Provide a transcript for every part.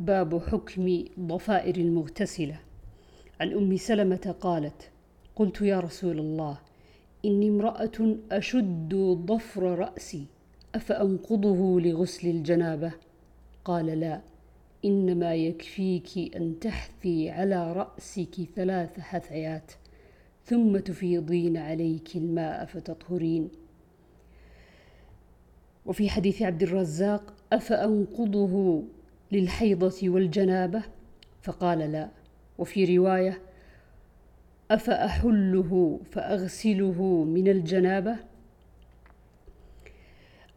باب حكم ضفائر المغتسلة. عن أم سلمة قالت قلت يا رسول الله إني امرأة أشد ضفر رأسي أفأنقضه لغسل الجنابة؟ قال لا إنما يكفيك أن تحثي على رأسك ثلاث حثيات ثم تفيضين عليك الماء فتطهرين. وفي حديث عبد الرزاق أفأنقضه للحيضة والجنابة؟ فقال لا. وفي رواية أفأحله فأغسله من الجنابة؟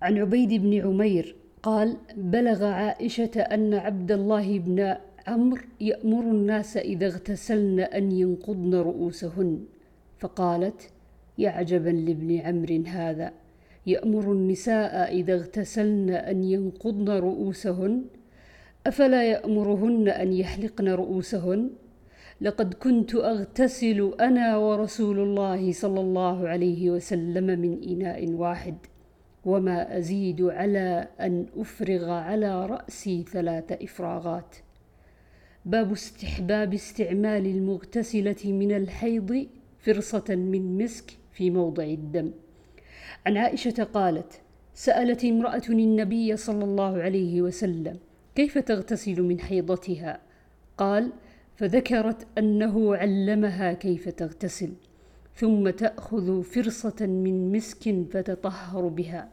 عن عبيد بن عمير قال بلغ عائشة أن عبد الله بن عمرو يأمر الناس إذا اغتسلن أن ينقضن رؤوسهن. فقالت يا عجبا لابن عمرو هذا. يأمر النساء إذا اغتسلن أن ينقضن رؤوسهن؟ أفلا يأمرهن أن يحلقن رؤوسهن؟ لقد كنت أغتسل أنا ورسول الله صلى الله عليه وسلم من إناء واحد وما أزيد على أن أفرغ على رأسي ثلاث إفراغات. باب استحباب استعمال المغتسلة من الحيض فرصة من مسك في موضع الدم. عن عائشة قالت سألت امرأة النبي صلى الله عليه وسلم كيف تغتسل من حيضتها؟ قال فذكرت أنه علمها كيف تغتسل ثم تأخذ فرصة من مسك فتطهر بها.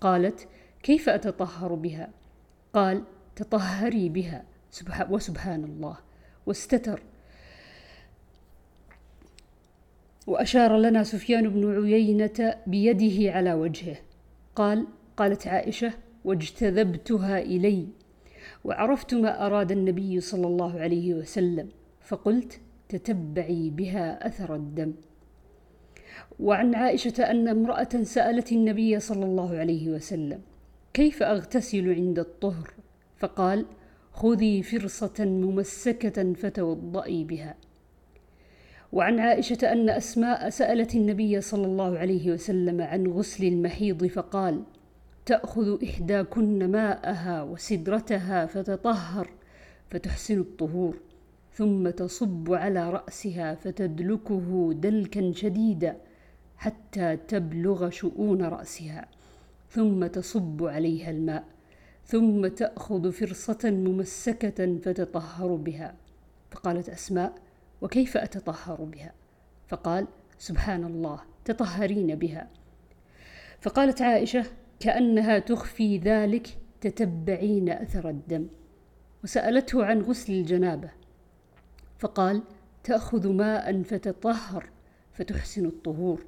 قالت كيف أتطهر بها؟ قال تطهري بها. وسبحان الله. واستتر. وأشار لنا سفيان بن عيينة بيده على وجهه. قال قالت عائشة واجتذبتها إلي. وعرفت ما أراد النبي صلى الله عليه وسلم فقلت تتبعي بها أثر الدم. وعن عائشة أن امرأة سألت النبي صلى الله عليه وسلم كيف أغتسل عند الطهر؟ فقال خذي فرصة ممسكة فتوضئي بها. وعن عائشة أن أسماء سألت النبي صلى الله عليه وسلم عن غسل المحيض فقال تأخذ إحداكن ماءها وسدرتها فتطهر فتحسن الطهور ثم تصب على رأسها فتدلكه دلكا شديدا حتى تبلغ شؤون رأسها ثم تصب عليها الماء ثم تأخذ فرصة ممسكة فتطهر بها. فقالت أسماء وكيف أتطهر بها؟ فقال سبحان الله تطهرين بها. فقالت عائشة كأنها تخفي ذلك تتبعين أثر الدم. وسألته عن غسل الجنابة فقال تأخذ ماء فتطهر فتحسن الطهور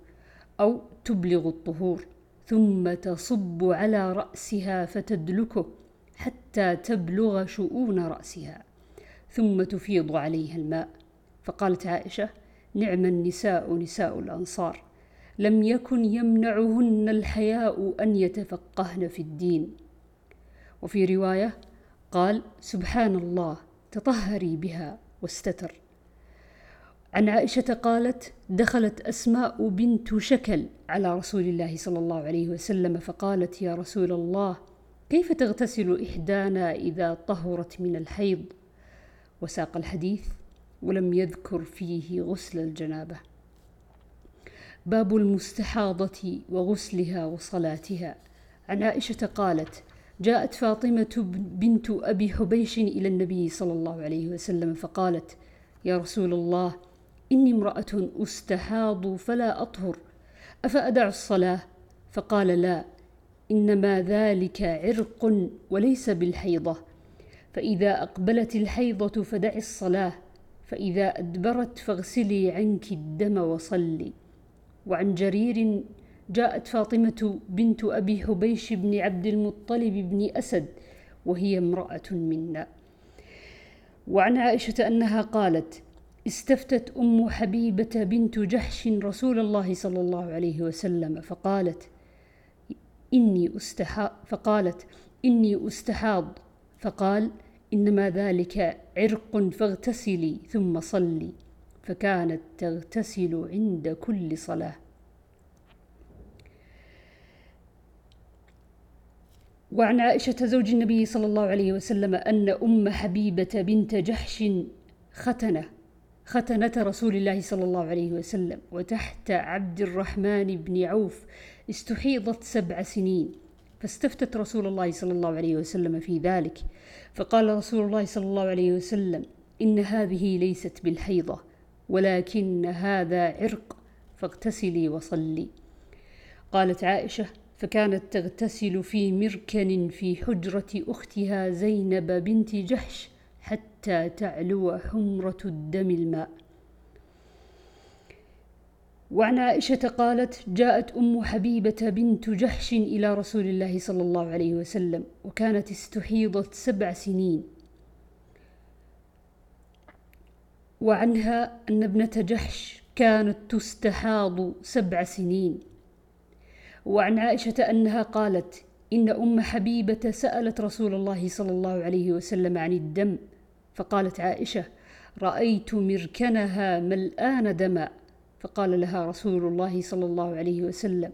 أو تبلغ الطهور ثم تصب على رأسها فتدلكه حتى تبلغ شؤون رأسها ثم تفيض عليها الماء. فقالت عائشة نعم النساء نساء الأنصار. لم يكن يمنعهن الحياء أن يتفقهن في الدين. وفي رواية قال سبحان الله تطهري بها واستتر. عن عائشة قالت دخلت أسماء بنت شكل على رسول الله صلى الله عليه وسلم فقالت يا رسول الله كيف تغتسل إحدانا إذا طهرت من الحيض؟ وساق الحديث ولم يذكر فيه غسل الجنابة. باب المستحاضة وغسلها وصلاتها. عن عائشة قالت جاءت فاطمة بنت أبي حبيش إلى النبي صلى الله عليه وسلم فقالت يا رسول الله إني امرأة أستحاض فلا أطهر أفأدع الصلاة؟ فقال لا إنما ذلك عرق وليس بالحيضة. فإذا أقبلت الحيضة فدعي الصلاة فإذا أدبرت فاغسلي عنك الدم وصلي. وعن جرير جاءت فاطمة بنت أبي حبيش بن عبد المطلب بن أسد وهي امرأة منا. وعن عائشة أنها قالت استفتت أم حبيبة بنت جحش رسول الله صلى الله عليه وسلم فقالت إني أستحاض فقالت إني أستحاض فقال إنما ذلك عرق فاغتسلي ثم صلي فكانت تغتسل عند كل صلاة. وعن عائشة زوج النبي صلى الله عليه وسلم أن أم حبيبة بنت جحش ختنة ختنة رسول الله صلى الله عليه وسلم وتحت عبد الرحمن بن عوف استحيضت سبع سنين. فاستفتت رسول الله صلى الله عليه وسلم في ذلك. فقال رسول الله صلى الله عليه وسلم إن هذه ليست بالحيضة. ولكن هذا عرق فاغتسلي وصلي. قالت عائشة فكانت تغتسل في مركن في حجرة أختها زينب بنت جحش حتى تعلو حمرة الدم الماء. وعن عائشة قالت جاءت أم حبيبة بنت جحش إلى رسول الله صلى الله عليه وسلم وكانت استحيضت سبع سنين. وعنها أن ابنة جحش كانت تستحاض سبع سنين. وعن عائشة أنها قالت إن أم حبيبة سألت رسول الله صلى الله عليه وسلم عن الدم فقالت عائشة رأيت مركنها ملآن دما فقال لها رسول الله صلى الله عليه وسلم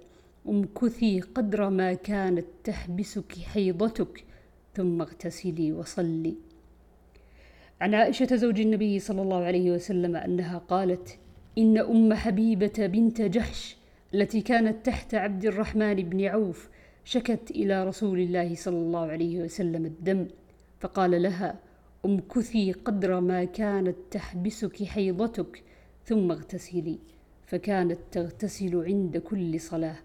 امكثي قدر ما كانت تحبسك حيضتك ثم اغتسلي وصلي عن عائشة زوج النبي صلى الله عليه وسلم أنها قالت إن أم حبيبة بنت جحش التي كانت تحت عبد الرحمن بن عوف شكت إلى رسول الله صلى الله عليه وسلم الدم فقال لها امكثي قدر ما كانت تحبسك حيضتك ثم اغتسلي فكانت تغتسل عند كل صلاة.